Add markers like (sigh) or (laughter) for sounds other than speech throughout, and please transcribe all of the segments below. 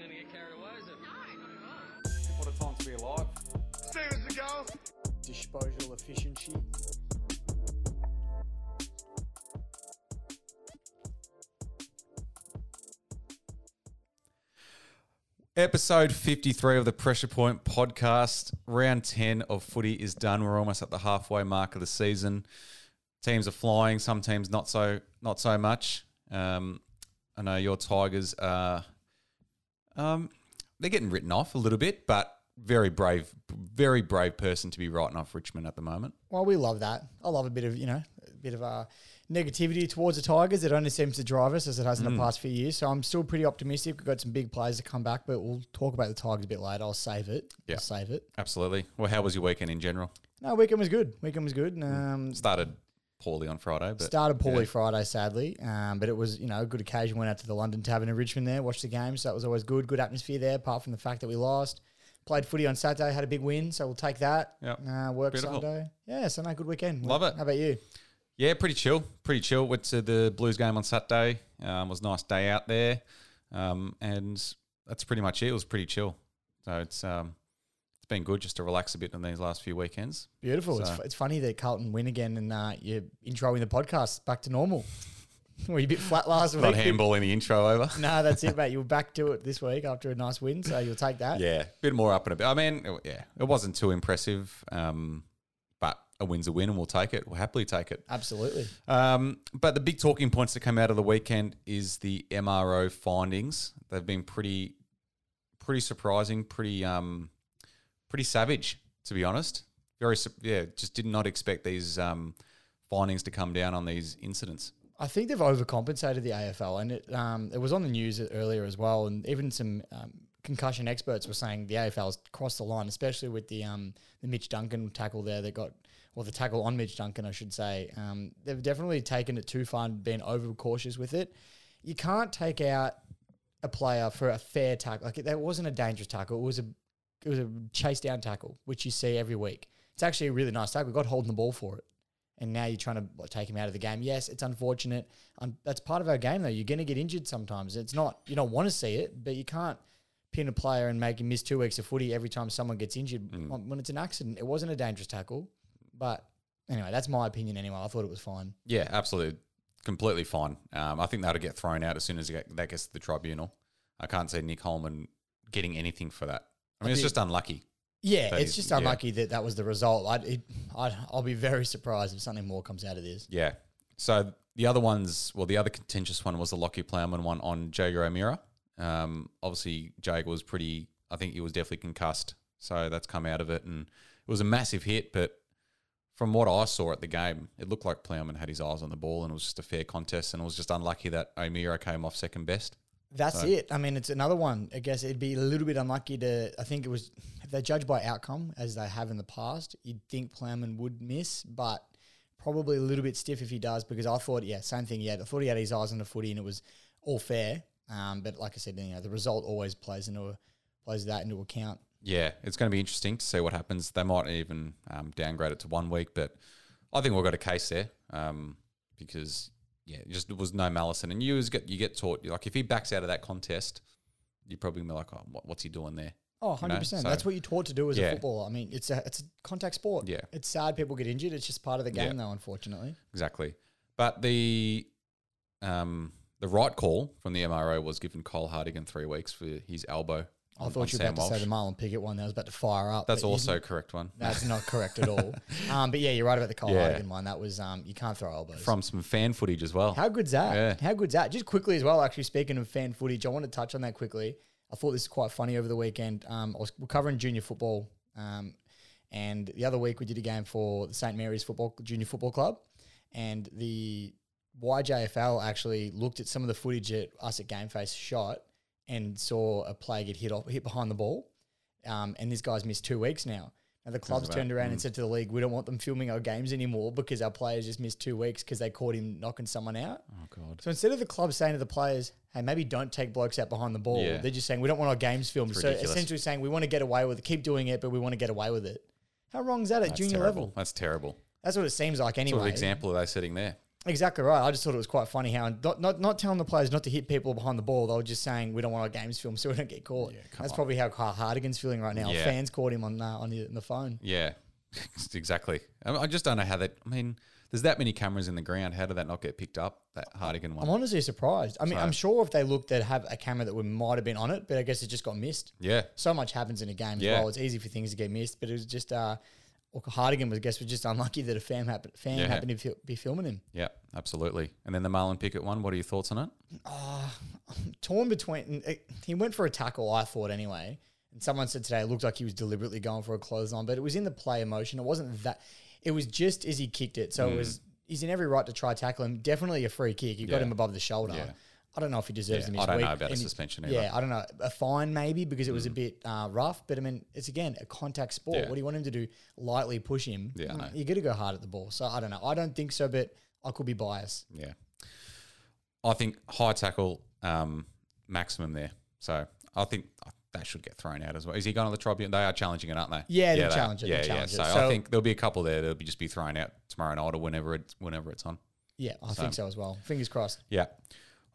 going to get carried away, is it? What a time to be alive. Steven Seagal. disposal efficiency. Episode 53 of the Pressure Point podcast. Round 10 of footy is done. We're almost at the halfway mark of the season. Teams are flying, some teams not so not so much. Um, I know your Tigers are um, they're getting written off a little bit, but very brave very brave person to be writing off Richmond at the moment. Well, we love that. I love a bit of you know a bit of uh, negativity towards the Tigers. It only seems to drive us as it has in the past few years. So I'm still pretty optimistic. We've got some big players to come back, but we'll talk about the Tigers a bit later. I'll save it. Yeah. I'll save it. Absolutely. Well, how was your weekend in general? No, weekend was good. Weekend was good. Um, Started poorly on Friday, but started poorly yeah. Friday, sadly, um, but it was you know a good occasion. Went out to the London Tavern in Richmond there, watched the game, so that was always good. Good atmosphere there, apart from the fact that we lost. Played footy on Saturday, had a big win, so we'll take that. Yep. Uh, work Beautiful. Sunday. Yeah, so no good weekend. Love it. How about you? Yeah, pretty chill. Pretty chill. Went to the Blues game on Saturday. Um, was a nice day out there, um, and that's pretty much it. It was pretty chill. So it's um, it's been good just to relax a bit in these last few weekends. Beautiful. It's, So- fu- it's funny that Carlton win again and uh, you're introing the podcast back to normal. (laughs) Were you a bit flat last week? Not (laughs) handballing the intro over. No, that's it, mate. You're back to it this week after a nice win, so you'll take that. Yeah, a bit more up and a bit. I mean, it- yeah, it wasn't too impressive, um, but a win's a win, and we'll take it. We'll happily take it. Absolutely. Um, but the big talking points that come out of the weekend is the MRO findings. They've been pretty, pretty surprising, pretty, um, pretty savage, to be honest. Very, yeah, just did not expect these um, findings to come down on these incidents. I think they've overcompensated the AFL, and it um, it was on the news earlier as well, and even some um, concussion experts were saying the AFL's crossed the line, especially with the um, the Mitch Duncan tackle there that got, or the tackle on Mitch Duncan, I should say. Um, they've definitely taken it too far and been over cautious with it. You can't take out a player for a fair tackle. Like that wasn't a dangerous tackle. It was a it was a chase down tackle, which you see every week. It's actually a really nice tackle. We got holding the ball for it and now you're trying to like, take him out of the game. Yes, it's unfortunate. Um, that's part of our game, though. You're going to get injured sometimes. It's not you don't want to see it, but you can't pin a player and make him miss two weeks of footy every time someone gets injured when when it's an accident. It wasn't a dangerous tackle, but anyway, that's my opinion. Anyway, I thought it was fine. Yeah, absolutely, completely fine. Um, I think that'll get thrown out as soon as get, that gets to the tribunal. I can't see Nick Holman getting anything for that. I mean, it's just unlucky. Yeah, it's just unlucky that that was the result. I'd, it, I'd I'll be very surprised if something more comes out of this. Yeah. So the other ones, well, the other contentious one was the Lachie Plowman one on Jaeger O'Meara. Um, obviously, Jaeger was pretty, I think he was definitely concussed. So that's come out of it. And it was a massive hit. But from what I saw at the game, it looked like Plowman had his eyes on the ball and it was just a fair contest. And it was just unlucky that O'Meara came off second best. That's So- it. I mean, it's another one. I guess it'd be a little bit unlucky to. I think it was if they judge by outcome as they have in the past, you'd think Plowman would miss, but probably a little bit stiff if he does because I thought, yeah, same thing. Yeah, I thought he had his eyes on the footy and it was all fair. Um, but like I said, you know, the result always plays into plays that into account. Yeah, it's going to be interesting to see what happens. They might even um, downgrade it to one week, but I think we've got a case there um, because yeah, it just was no malice. And you get you get taught like if he backs out of that contest, you're probably be like, oh, what, what's he doing there? Oh, You know, 100%. so- That's what you're taught to do as Yeah. a footballer. I mean, it's a it's a contact sport. Yeah. It's sad people get injured. It's just part of the game, Yeah. though, unfortunately. Exactly. But the um, the right call from the MRO was given Cole Hardigan three weeks for his elbow. I on- thought you were Sam about to say the Marlon Pickett one. That was about to fire up. That's also a correct one. That's not (laughs) correct at all. Um, but yeah, you're right about the Cole Yeah. Hardigan one. That was um, you can't throw elbows. from some fan footage as well. How good's that? Yeah. How good's that? Just quickly as well. Actually, speaking of fan footage, I want to touch on that quickly. I thought this was quite funny over the weekend. Um, I was we're covering junior football, um, and the other week we did a game for the St Mary's Football Junior Football Club, and the YJFL actually looked at some of the footage that us at Gameface shot and saw a player get hit off, hit behind the ball, um, and this guy's missed two weeks now. Now the clubs about- turned around and said to the league, "We don't want them filming our games anymore because our players just missed two weeks because they caught him knocking someone out." Oh god. So instead of the club saying to the players, "Hey, maybe don't take blokes out behind the ball," Yeah. they're just saying, "We don't want our games filmed." It's So ridiculous. essentially saying, "We want to get away with it, keep doing it, but we want to get away with it." How wrong is that at That's junior terrible. level? That's terrible. That's what it seems like anyway. sort of example are they setting there? Exactly right. I just thought it was quite funny how not, not not telling the players not to hit people behind the ball. They were just saying we don't want our games filmed so we don't get caught. That's probably how Carl Hardigan's feeling right now. Yeah. Fans caught him on uh, on, the, on the phone. Yeah, (laughs) exactly. I, I just don't know how that. I mean, there's that many cameras in the ground. How did that not get picked up? That Hardigan one. I'm honestly surprised. I mean, So- I'm sure if they looked, they'd have a camera that would might have been on it, but I guess it just got missed. yeah, So much happens in a game Yeah. as well. It's easy for things to get missed, but it was just uh, well, Hardigan was I guess was just unlucky that a fan happened fan Yeah. happened to be filming him. yeah, absolutely. And then the Marlon Pickett one. What are your thoughts on it? torn between. uh, He went for a tackle, I thought anyway. And someone said today it looked like he was deliberately going for a clothesline, but it was in the play motion. It wasn't that. It was just as he kicked it. So it was. He's in every right to try tackle him. Definitely a free kick. You got Mm. Him above the shoulder. Yeah. I don't know if he deserves Yeah, them. I don't week. know about a And he- suspension either. Yeah, I don't know. A fine maybe because it was a bit uh, rough. But I mean, it's again a contact sport. Yeah. What do you want him to do? Lightly push him? Yeah, I know. you got to go hard at the ball. So I don't know. I don't think so, but I could be biased. Yeah, I think high tackle um, maximum there. So I think that should get thrown out as well. Is he going to the tribunal? They are challenging it, aren't they? Yeah, they'll they are. challenge it, they'll Yeah, yeah. it. So, I think there'll be a couple there that'll be just be thrown out tomorrow night or whenever it whenever it's on. Yeah, I think so as well. Fingers crossed. Yeah.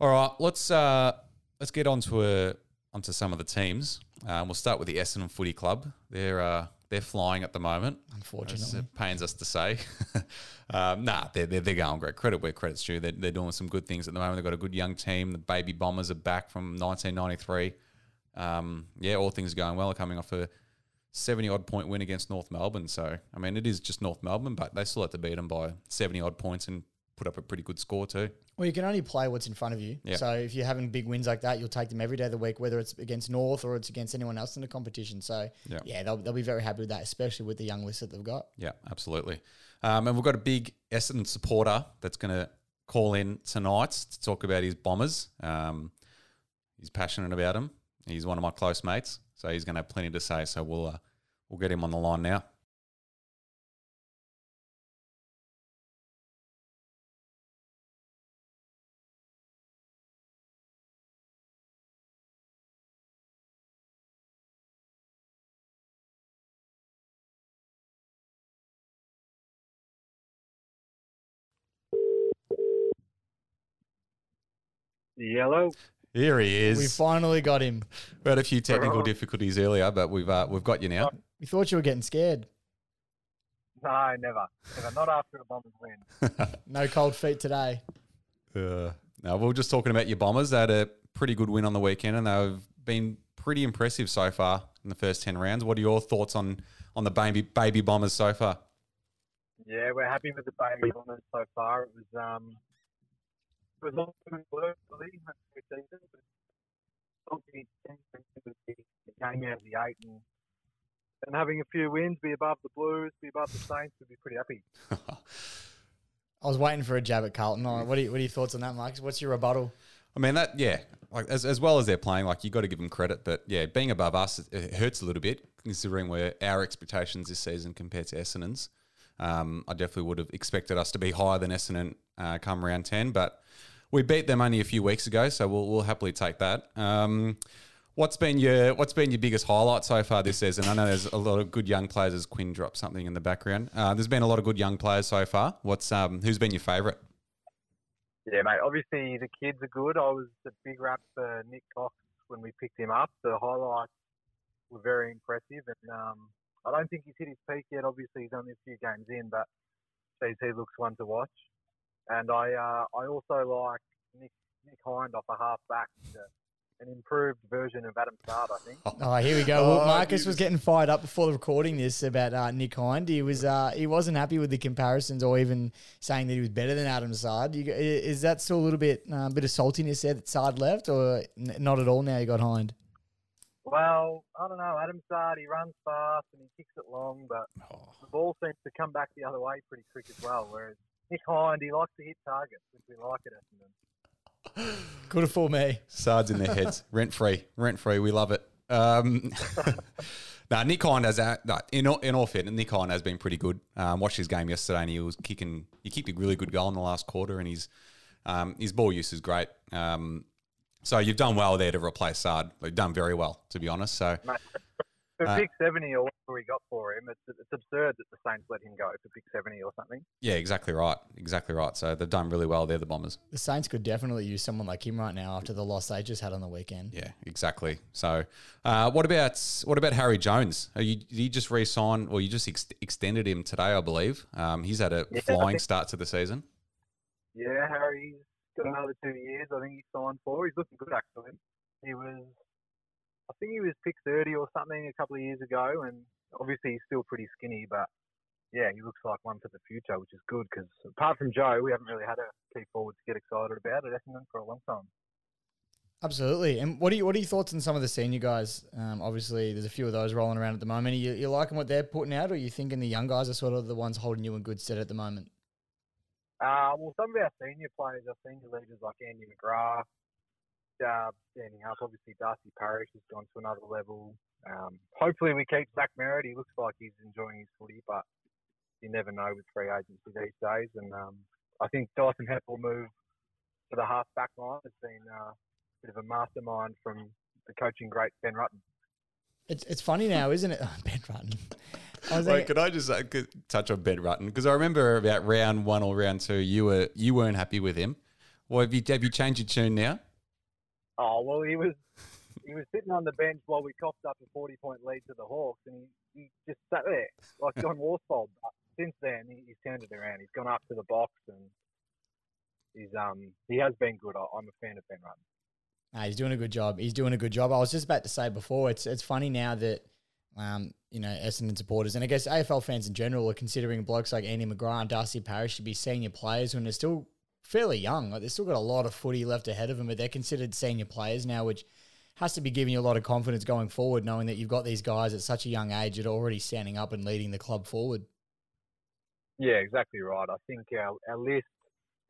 All right. Let's uh, let's get on to a, onto some of the teams. Um, we'll start with the Essendon Footy Club. They're uh, they're flying at the moment. Unfortunately. it pains us to say. (laughs) um, nah, they're, they're, they're going great. Credit where credit's due. They're, they're doing some good things at the moment. They've got a good young team. The Baby Bombers are back from 1993. Um, yeah, all things are going well. They're coming off a 70 odd point win against North Melbourne. So, I mean, it is just North Melbourne, but they still have to beat them by 70 odd points and put up a pretty good score too. Well, you can only play what's in front of you. Yeah. So if you're having big wins like that, you'll take them every day of the week, whether it's against North or it's against anyone else in the competition. So Yeah. yeah, they'll, they'll be very happy with that, especially with the young list that they've got. Yeah, absolutely. Um, and we've got a big Essendon supporter that's going to call in tonight to talk about his Bombers. Um, he's passionate about them. He's one of my close mates, so he's going to have plenty to say. So we'll uh, we'll get him on the line now. Yellow. Here he is. We We finally got him. We had a few technical difficulties earlier, but we've uh, we've got you now. We thought you were getting scared. No, never. Never. Not after a Bombers win. (laughs) No cold feet today. Uh, now we were just talking about your Bombers. They had a pretty good win on the weekend, and they've been pretty impressive so far in the first ten rounds. What are your thoughts on on the baby baby Bombers so far? Yeah, we're happy with the Baby Bombers so far. It was um, it was all good work really in that season, but obviously the game out of the eight and and having a few wins, be above the Blues, be above the Saints, would be pretty happy. (laughs) I was waiting for a jab at Carlton. All right, what, are you, what are your thoughts on that, Marcus? What's your rebuttal? I mean that, yeah. Like as, as well as they're playing, like you got to give them credit. But yeah, being above us, it, it hurts a little bit considering where our expectations this season compared to Essendon's. Um, I definitely would have expected us to be higher than Essendon uh, come round ten, but we beat them only a few weeks ago, so we'll, we'll happily take that. Um, what's been your What's been your biggest highlight so far this season? I know there's a lot of good young players. As Quinn dropped something in the background, uh, there's been a lot of good young players so far. What's um, Who's been your favourite? Yeah, mate. Obviously, the kids are good. I was a big rap for Nick Cox when we picked him up. The highlights were very impressive, and um, I don't think he's hit his peak yet. Obviously, he's only a few games in, but he looks one to watch. And I, uh, I also like Nick Nick Hind off a half back, uh, an improved version of Adam Saad, I think. Oh, here we go. Well, Oh, Marcus was was- getting fired up before the recording this about uh, Nick Hind. He was uh, he wasn't happy with the comparisons or even saying that he was better than Adam Saad. You, is that still a little bit uh, bit of saltiness there that Saad left, or n- not at all? Now you got Hind. Well, I don't know. Adam Saad, he runs fast and he kicks it long, but the ball seems to come back the other way pretty quick as well. Whereas Nick Hind, he likes to hit targets, which we like at Essendon. (laughs) Good for me. Saads in their heads, (laughs) rent free, rent free. We love it. Um, (laughs) no, Nick Hind has a, no, in all, in all fairness, Nick Hind has been pretty good. Um, watched his game yesterday, and he was kicking. He kicked a really good goal in the last quarter, and his um, his ball use is great. Um, so you've done well there to replace Saad. You've done very well, to be honest. So Mate, For Uh, pick 70 or whatever we got for him, it's, it's absurd that the Saints let him go for pick 70 or something. Yeah, exactly right. Exactly right. So they've done really well. They're the Bombers. The Saints could definitely use someone like him right now after the loss they just had on the weekend. Yeah, exactly. So, uh, what about what about Harry Jones? Are you did you just re-sign, or you just ex- extended him today? I believe um, he's had a Yeah, flying think- start to the season. Yeah, Harry's got another two years. I think he signed for. He's looking good actually. He was, I think he was pick 30 or something a couple of years ago, and obviously he's still pretty skinny, but yeah, he looks like one for the future, which is good because apart from Joe, we haven't really had a key forward to get excited about at Essendon for a long time. Absolutely. And what are you, what are your thoughts on some of the senior guys? Um, obviously, there's a few of those rolling around at the moment. Are you, you liking what they're putting out, or are you thinking the young guys are sort of the ones holding you in good stead at the moment? Uh, well, some of our senior players, our senior leaders like Andy McGrath, uh, standing up. Obviously, Darcy Parish has gone to another level. Um, hopefully, we keep Zach Merrett. He looks like he's enjoying his footy, but you never know with free agency these days. And um, I think Dyson Heppell move to the half back line has been uh, a bit of a mastermind from the coaching great Ben Rutten. It's it's funny now, isn't it? (laughs) ben Rutten. I Wait, thinking, could I just uh, could touch on Ben Rutten because I remember about round one or round two, you were you weren't happy with him. Well, have you have you changed your tune now? Oh well, he was he was sitting on the bench while we coughed up a forty point lead to the Hawks, and he, he just sat there like John Worsfold. But since then, he, he's turned it around. He's gone up to the box, and he's um he has been good. I, I'm a fan of Ben Rutten. Nah, he's doing a good job. He's doing a good job. I was just about to say before, it's it's funny now that um, you know, Essendon supporters and I guess AFL fans in general are considering blokes like Andy McGrath and Darcy Parish to be senior players when they're still fairly young. Like they've still got a lot of footy left ahead of them, but they're considered senior players now, which has to be giving you a lot of confidence going forward, knowing that you've got these guys at such a young age that are already standing up and leading the club forward. Yeah, exactly right. I think our, our list,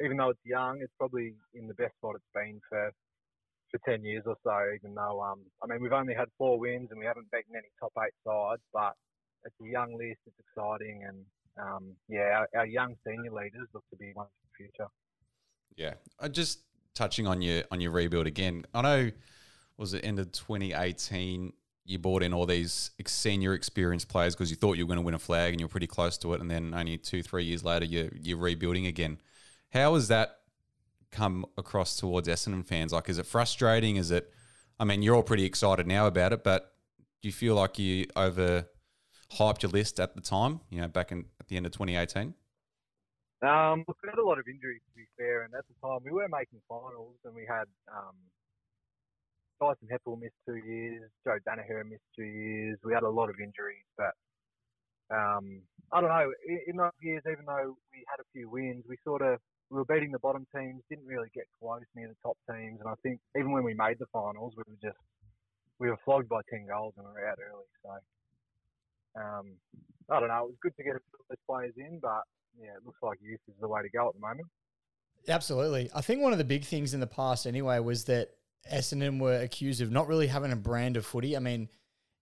even though it's young, it's probably in the best spot it's been for for ten years or so. Even though, um, I mean, we've only had four wins and we haven't beaten any top eight sides, but it's a young list. It's exciting, and um, yeah, our, our young senior leaders look to be one for the future. Yeah, uh, just touching on your on your rebuild again. I know was it end of 2018 you brought in all these senior experienced players because you thought you were going to win a flag and you're pretty close to it, and then only two three years later you're you're rebuilding again. How has that come across towards Essendon fans? Like, is it frustrating? Is it? I mean, you're all pretty excited now about it, but do you feel like you over hyped your list at the time? You know, back in at the end of 2018. Um, look, we had a lot of injuries to be fair, and at the time we were making finals, and we had um, Dyson Heppell missed two years, Joe Daniher missed two years. We had a lot of injuries, but um, I don't know. In, in those years, even though we had a few wins, we sort of we were beating the bottom teams, didn't really get close near the top teams, and I think even when we made the finals, we were just we were flogged by ten goals and we were out early. So um, I don't know. It was good to get a few of those players in, but yeah, it looks like youth is the way to go at the moment. Absolutely. I think one of the big things in the past, anyway, was that Essendon were accused of not really having a brand of footy. I mean,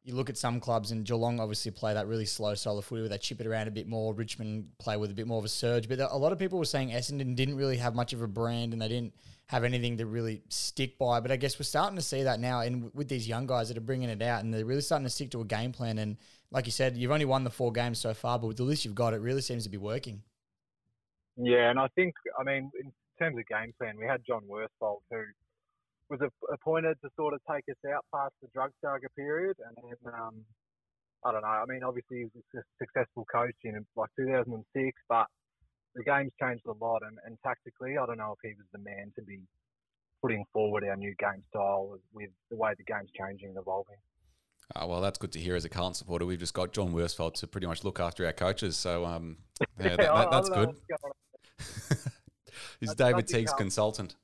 you look at some clubs, and Geelong obviously play that really slow style of footy where they chip it around a bit more. Richmond play with a bit more of a surge. But a lot of people were saying Essendon didn't really have much of a brand and they didn't have anything to really stick by. But I guess we're starting to see that now, and with these young guys that are bringing it out, and they're really starting to stick to a game plan. And like you said, you've only won the four games so far, but with the list you've got, it really seems to be working. Yeah, and I think, I mean, in terms of game plan, we had John Worsfold who was appointed to sort of take us out past the drug saga period, and then um, I don't know. I mean, obviously he was a successful coach in like 2006, but the game's changed a lot, and, and tactically, I don't know if he was the man to be putting forward our new game style with the way the game's changing and evolving. Oh, well, that's good to hear as a Carlton supporter. We've just got John Worsfold to pretty much look after our coaches. So, um, (laughs) yeah, that, that, that's good. on. (laughs) He's That's David Teague's consultant.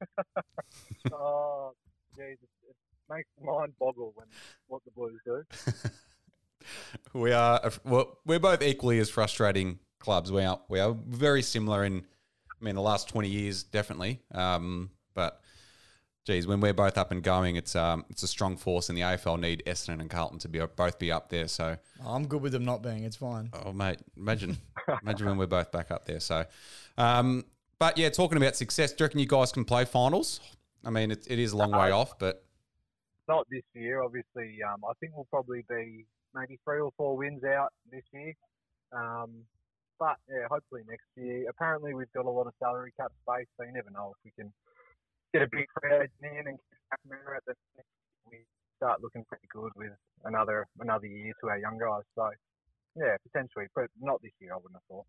(laughs) Oh, geez, it, makes mind boggle when what the Blues do. we are well, we're both equally as frustrating clubs. We are we are very similar in I mean the last twenty years definitely. Um, but geez, when we're both up and going, it's um it's a strong force, and the AFL need Essendon and Carlton to be both be up there. So I'm good with them not being. It's fine. oh mate, imagine imagine when we're both back up there. So, um, but yeah, talking about success, do you reckon you guys can play finals? I mean, it, it is a long way off, but not this year. Obviously, um, I think we'll probably be maybe three or four wins out this year. Um, but yeah, hopefully next year. Apparently, we've got a lot of salary cap space, so you never know if we can get a big free agent in and we start looking pretty good with another another year to our young guys. So yeah, potentially, but not this year. I wouldn't have thought.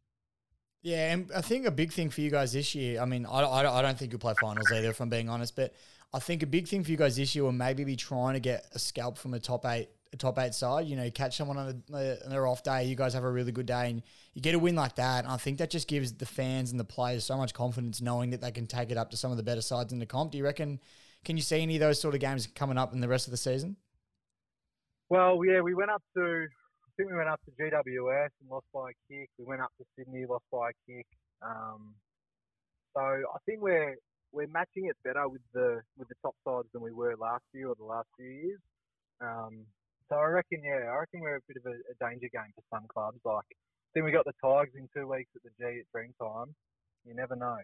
Yeah, and I think a big thing for you guys this year. I mean, I, I, I don't think you'll play finals either, if I'm being honest. But I think a big thing for you guys this year will maybe be trying to get a scalp from a top eight, a top eight side. You know, catch someone on, a, on their off day. You guys have a really good day, and you get a win like that. And I think that just gives the fans and the players so much confidence, knowing that they can take it up to some of the better sides in the comp. Do you reckon? Can you see any of those sort of games coming up in the rest of the season? Well, yeah, we went up to I think we went up to GWS and lost by a kick. We went up to Sydney, lost by a kick. Um, so I think we're we're matching it better with the with the top sides than we were last year or the last few years. Um, so I reckon, yeah, I reckon we're a bit of a, a danger game for some clubs. Like I think we got the Tigers in two weeks at the G at Dreamtime. You never know.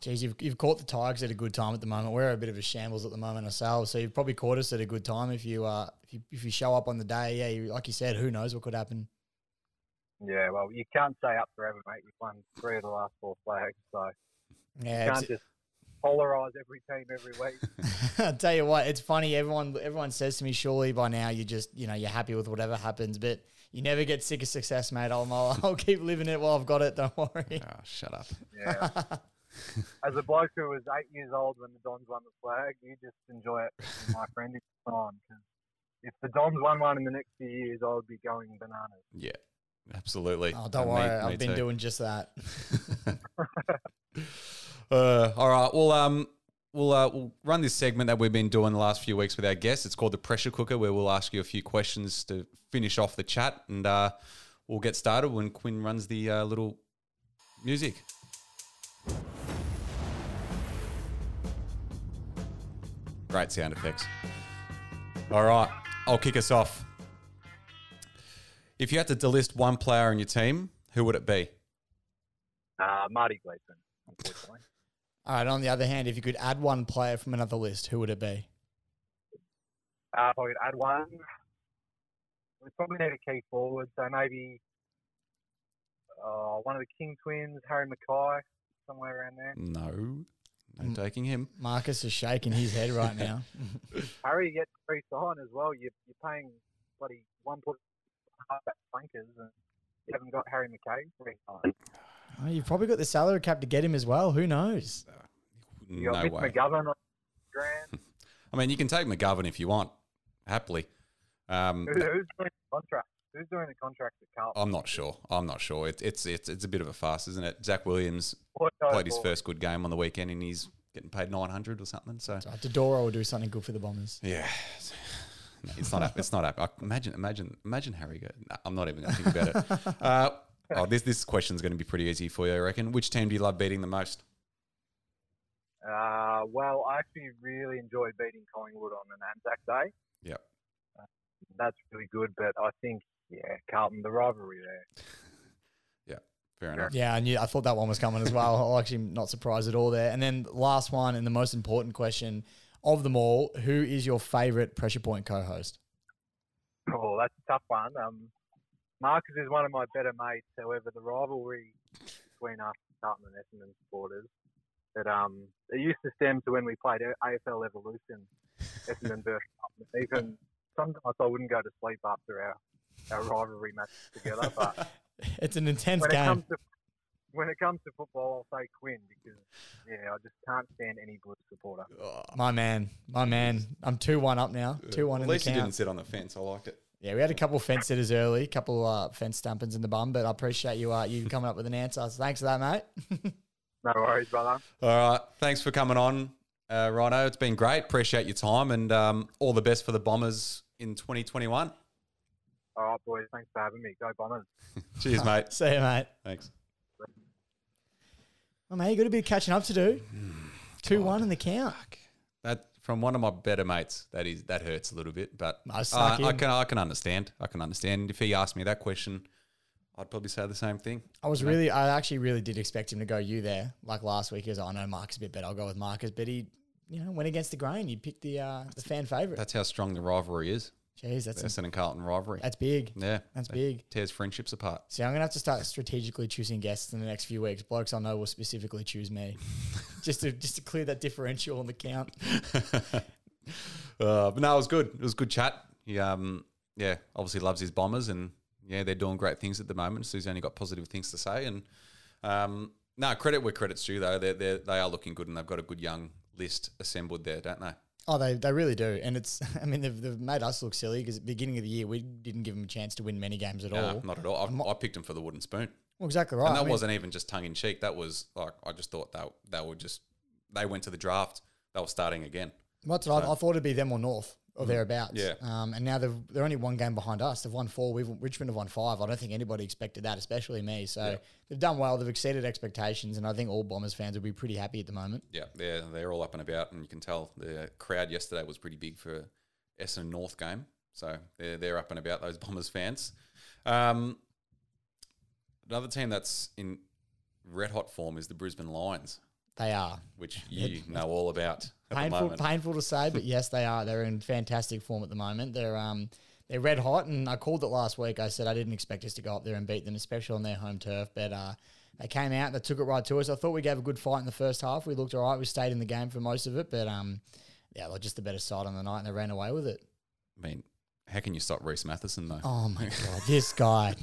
Geez, you've, you've caught the Tigers at a good time at the moment. We're a bit of a shambles at the moment ourselves, so you've probably caught us at a good time if you uh if you, if you show up on the day. Yeah, you, like you said, who knows what could happen. Yeah, well, you can't stay up forever, mate. You've won three of the last four flags, so yeah, you can't just polarize every team every week. (laughs) I tell you what, it's funny. Everyone everyone says to me, surely by now you just you know you're happy with whatever happens, but you never get sick of success, mate. I'll I'll (laughs) keep living it while I've got it. Don't worry. Oh, shut up. Yeah. (laughs) As a bloke who was eight years old when the Dons won the flag, you just enjoy it, my friend. It's on because if the Dons won one in the next few years, I would be going bananas. Yeah, absolutely. Oh, don't me- worry, me I've been too. doing just that. Uh, all right. Well, um, we'll uh, we'll run this segment that we've been doing the last few weeks with our guests. It's called the pressure cooker, where we'll ask you a few questions to finish off the chat, and uh, we'll get started when Quinn runs the uh, little music. Great sound effects. All right, I'll kick us off. If you had to delist one player on your team, who would it be? Uh, Marty Gleeson, unfortunately. All right. On the other hand, if you could add one player from another list, who would it be? Uh, if I could add one, we probably need a key forward, so maybe uh, one of the King twins, Harry McKay, somewhere around there. No, no Mm. taking him. Marcus is shaking his head right now. (laughs) Harry gets free sign as well. You're, you're paying bloody one point half at flankers, and you haven't got Harry McKay free sign. Oh, you've probably got the salary cap to get him as well. Who knows? You got No Mitch way. McGovern on grand. (laughs) I mean, you can take McGovern if you want, happily. Um, Who, who's doing the contract? Who's doing the contract at Carlton? I'm not sure. I'm not sure. It, it's it's it's a bit of a farce, isn't it? Zach Williams What guy played his bought? first good game on the weekend, and he's getting paid 900 or something. So So Dodoro will do something good for the Bombers. yeah, (laughs) No, it's not. hap- It's not. I- Imagine, imagine, imagine Harry. Go, nah, I'm not even going to think about it. (laughs) Uh, oh, this this question's going to be pretty easy for you, I reckon. Which team do you love beating the most? Uh, well, I actually really enjoy beating Collingwood on an Anzac Day. Yep. That's really good, but I think, yeah, Carlton, the rivalry there. (laughs) Yeah, fair enough. Yeah, I knew. I thought that one was coming as well. (laughs) I'm actually not surprised at all there. And then last one and the most important question of them all: Who is your favourite pressure point co-host? Oh, that's a tough one. Um, Marcus is one of my better mates. However, the rivalry between us, Carlton and Essendon supporters, that um, it used to stem to when we played AFL Evolution, Essendon versus Carlton. Even sometimes I wouldn't go to sleep after our, our rivalry matches together. But (laughs) It's an intense when it game. comes to when it comes to football, I'll say Quinn because yeah, I just can't stand any Blues supporter. My man, my man. I'm two one up now. Two one At in the least you didn't sit on the fence. I liked it. Yeah, we had a couple fence sitters early, a couple uh, fence stampings in the bum, but I appreciate you uh, you (laughs) coming up with an answer. So thanks for that, mate. No worries, brother. All right. Thanks for coming on, uh, Rhino. It's been great. Appreciate your time and um, all the best for the Bombers in 2021. All right, boys. Thanks for having me. Go Bombers. (laughs) Cheers, mate. (laughs) See you, mate. Thanks. Well, mate, you got a bit of catching up to do. Two one in the count. That from one of my better mates. That is that hurts a little bit, but I uh, I can I can understand. I can understand. If he asked me that question, I'd probably say the same thing. I was really, I actually really did expect him to go you there, like last week. He was, like, I know Marcus a bit better. I'll go with Marcus, but he you know went against the grain. You picked the uh, the fan favorite. That's how strong the rivalry is. Jeez, that's Essendon and Carlton rivalry. that's big. yeah, That's big. Tears friendships apart. See, I'm gonna have to start strategically choosing guests in the next few weeks. Blokes I know will specifically choose me, (laughs) just to just to clear that differential on the count. (laughs) Uh, but no, it was good. It was good chat. He, um, yeah, obviously loves his bombers, and yeah, they're doing great things at the moment. So he's only got positive things to say. And um, no, credit where credit's due, though. They're they are looking good, and they've got a good young list assembled there, don't they? Oh, they, they really do, and it's (laughs) I mean they've, they've made us look silly because at the beginning of the year we didn't give them a chance to win many games at No, all. not at all. I, I picked them for the wooden spoon, Well, exactly right. and that I mean, wasn't even just tongue in cheek. That was like I just thought that they were just they went to the draft. They were starting again. That's what I, I thought it'd be them or North or thereabouts. Yeah. Um, and now they've, they're only one game behind us. They've won four. We've Richmond have won five. I don't think anybody expected that, especially me. So Yeah. they've done well. They've exceeded expectations, and I think all Bombers fans will be pretty happy at the moment. Yeah, they're they're all up and about, and you can tell the crowd yesterday was pretty big for Essendon North game. So they're they're up and about those Bombers fans. Um, another team that's in red hot form is the Brisbane Lions, They are which (laughs) you know all about at painful, moment. painful to say, but yes, they are. They're in fantastic form at the moment. They're um they're red hot, and I called it last week. I said I didn't expect us to go up there and beat them, especially on their home turf. But uh, they came out, they took it right to us. I thought we gave a good fight in the first half. We looked all right. We stayed in the game for most of it, but um, yeah, they're just the better side on the night, and they ran away with it. I mean, how can you stop Rhys Mathieson though? Oh my (laughs) god, this guy,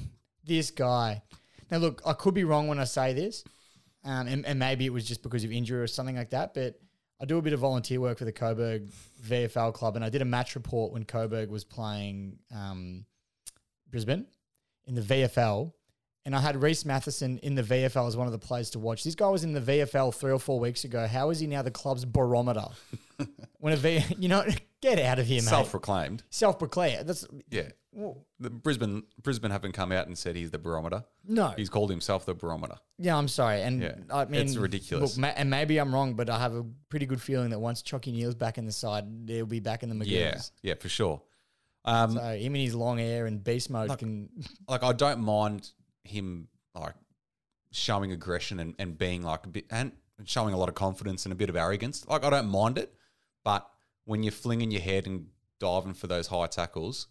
this guy. Now look, I could be wrong when I say this, and, and maybe it was just because of injury or something like that. But I do a bit of volunteer work for the Coburg VFL club, and I did a match report when Coburg was playing um, Brisbane in the VFL. And I had Rhys Mathieson in the VFL as one of the players to watch. This guy was in the VFL three or four weeks ago. How is he now the club's barometer? (laughs) when a V, you know, get out of here, mate. Self-proclaimed. Self-proclaimed. That's Yeah. The Brisbane Brisbane haven't come out and said he's the barometer. no. He's called himself the barometer. Yeah, I'm sorry, and Yeah, I mean it's ridiculous. Look, ma- and maybe I'm wrong, but I have a pretty good feeling that once Chucky Neal's back in the side, they'll be back in the Magoons. Yeah, yeah, for sure. Um, So him and his long hair and beast mode can. like I don't mind him like showing aggression and, and being like a bit and showing a lot of confidence and a bit of arrogance. Like I don't mind it, but when you're flinging your head and diving for those high tackles,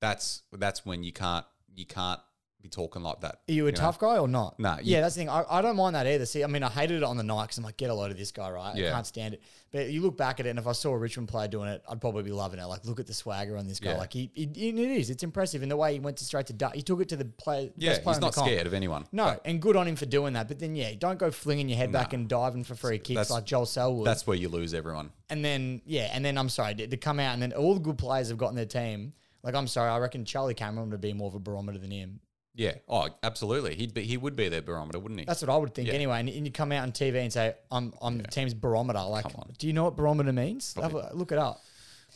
that's that's when you can't you can't be talking like that. Are you a know? tough guy or not? Nah, yeah, that's the thing. I, I don't mind that either. See, I mean, I hated it on the night because I'm like, get a load of this guy, right? Yeah. I can't stand it. But you look back at it, and if I saw a Richmond player doing it, I'd probably be loving it. Like, look at the swagger on this guy. Yeah. Like, he, he, it is. It's impressive in the way he went to straight to duck. He took it to the play. Yeah, best player he's not comp. scared of anyone. No, But and good on him for doing that. But then, yeah, don't go flinging your head back and diving for free kicks That's- like Joel Selwood. that's where you lose everyone. and then, yeah, and then I'm sorry to, to come out and then all the good players have gotten their team. Like, I'm sorry, I reckon Charlie Cameron would be more of a barometer than him. Yeah. Oh, absolutely. He'd be he would be their barometer, wouldn't he? That's what I would think Yeah. anyway. And, and you come out on TV and say, I'm, I'm the team's barometer. Like, Come on. do you know what barometer means? Have a- look it up.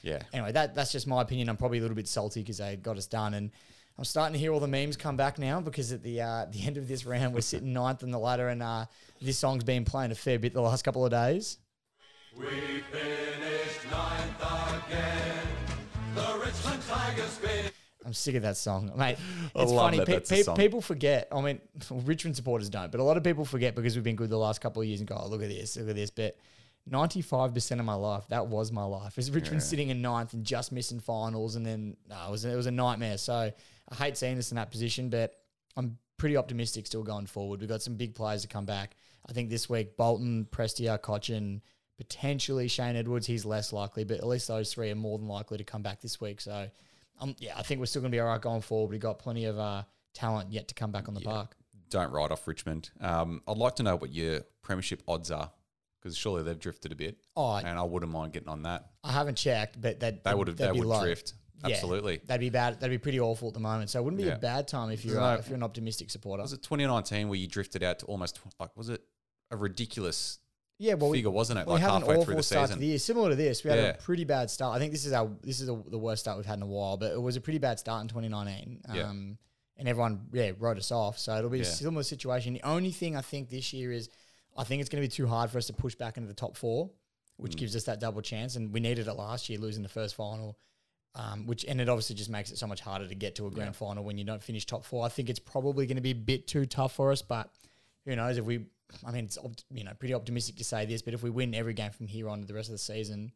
yeah. Anyway, that that's just my opinion. I'm probably a little bit salty because they got us done. And I'm starting to hear all the memes come back now because at the uh, (laughs) the end of this round, we're sitting ninth in the ladder. And uh, this song's been playing a fair bit the last couple of days. I'm sick of that song, (laughs) mate. It's funny. that pe- pe- people forget. I mean, (laughs) Richmond supporters don't, but a lot of people forget because we've been good the last couple of years and go, oh, look at this, look at this. But 95% of my life, that was my life. Is Richmond sitting in ninth and just missing finals, and then no, it was it was a nightmare. So I hate seeing us in that position, but I'm pretty optimistic still going forward. We've got some big players to come back. I think this week Bolton, Prestia, Cotchin, potentially Shane Edwards. He's less likely, but at least those three are more than likely to come back this week. So um, yeah, I think we're still going to be all right going forward. We've got plenty of uh, talent yet to come back on the park. Don't write off Richmond. Um, I'd like to know what your premiership odds are because surely they've drifted a bit. Oh, and I wouldn't mind getting on that. I haven't checked, but that They would have. They that'd low. drift. Yeah, Absolutely. that'd be bad. That'd be pretty awful at the moment. So it wouldn't be Yeah. a bad time if you're uh, if you're an optimistic supporter. Was it 2019 where you drifted out to almost like was it a ridiculous yeah, well, figure, wasn't it? we Like had an awful through the start season. to the year, similar to this. We had Yeah. a pretty bad start. I think this is our this is the the worst start we've had in a while, but it was a pretty bad start in 2019. Yeah. Um, and everyone yeah wrote us off. So it'll be a Yeah. similar situation. The only thing I think this year is I think it's going to be too hard for us to push back into the top four, Mm. which gives us that double chance. And we needed it last year, losing the first final. Um, which and it obviously just makes it so much harder to get to a grand final when you don't finish top four. I think it's probably going to be a bit too tough for us, but who knows if we I mean, it's you know pretty optimistic to say this, but if we win every game from here on to the rest of the season,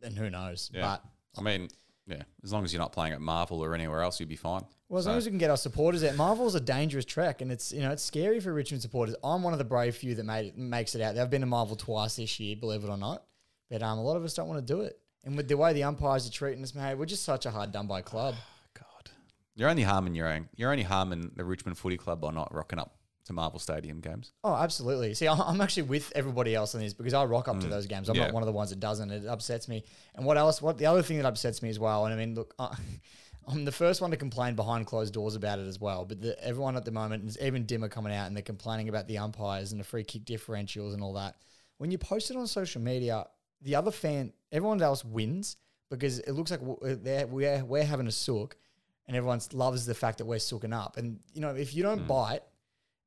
then who knows? Yeah. But I mean, yeah, as long as you're not playing at Marvel or anywhere else, you'll be fine. Well, as So- long as we can get our supporters at Marvel's a dangerous track, and it's you know it's scary for Richmond supporters. I'm one of the brave few that made it, makes it out. They've been to Marvel twice this year, believe it or not, but um, a lot of us don't want to do it. And with the way the umpires are treating us, mate, we're just such a hard done by club. (sighs) God, you're only harming your own. You're only harming the Richmond Footy Club by not rocking up to Marvel Stadium games. Oh, absolutely. See, I- I'm actually with everybody else on this because I rock up to mm. those games. I'm Yeah. not one of the ones that doesn't. It upsets me. And what else? What the other thing that upsets me as well? And I mean, look, I, (laughs) I'm the first one to complain behind closed doors about it as well. But the, everyone at the moment, is even Dimma coming out and they're complaining about the umpires and the free kick differentials and all that. When you post it on social media, the other fan, everyone else wins because it looks like w- they're, we're we're having a sook, and everyone loves the fact that we're sooking up. And you know, if you don't mm. bite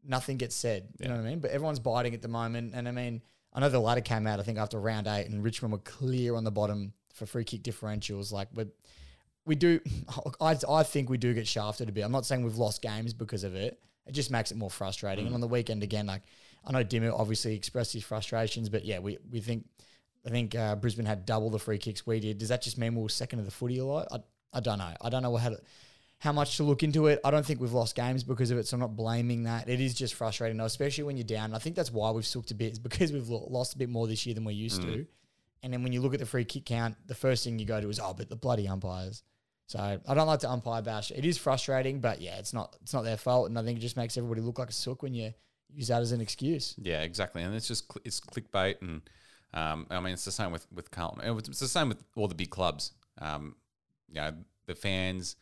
nothing gets said. You know what I mean? But everyone's biting at the moment. And I mean, I know the ladder came out, I think, after round eight, and Richmond were clear on the bottom for free kick differentials. Like, we we do, (laughs) I, I think we do get shafted a bit. I'm not saying we've lost games because of it. It just makes it more frustrating. And on the weekend, again, like, I know Dimma obviously expressed his frustrations, but yeah, we, we think, I think uh, Brisbane had double the free kicks we did. Does that just mean we were second of the footy a lot? I, I don't know. I don't know how to, how much to look into it. I don't think we've lost games because of it, so I'm not blaming that. It is just frustrating, especially when you're down. And I think that's why we've sooked a bit, is because we've lost a bit more this year than we used to. And then when you look at the free kick count, the first thing you go to is, oh, but the bloody umpires. So I don't like to umpire bash. It is frustrating, but yeah, it's not it's not their fault, and I think it just makes everybody look like a sook when you use that as an excuse. Yeah, exactly. And it's just cl- it's clickbait, and um, I mean it's the same with with Carlton. It's the same with all the big clubs. Um, you know, the fans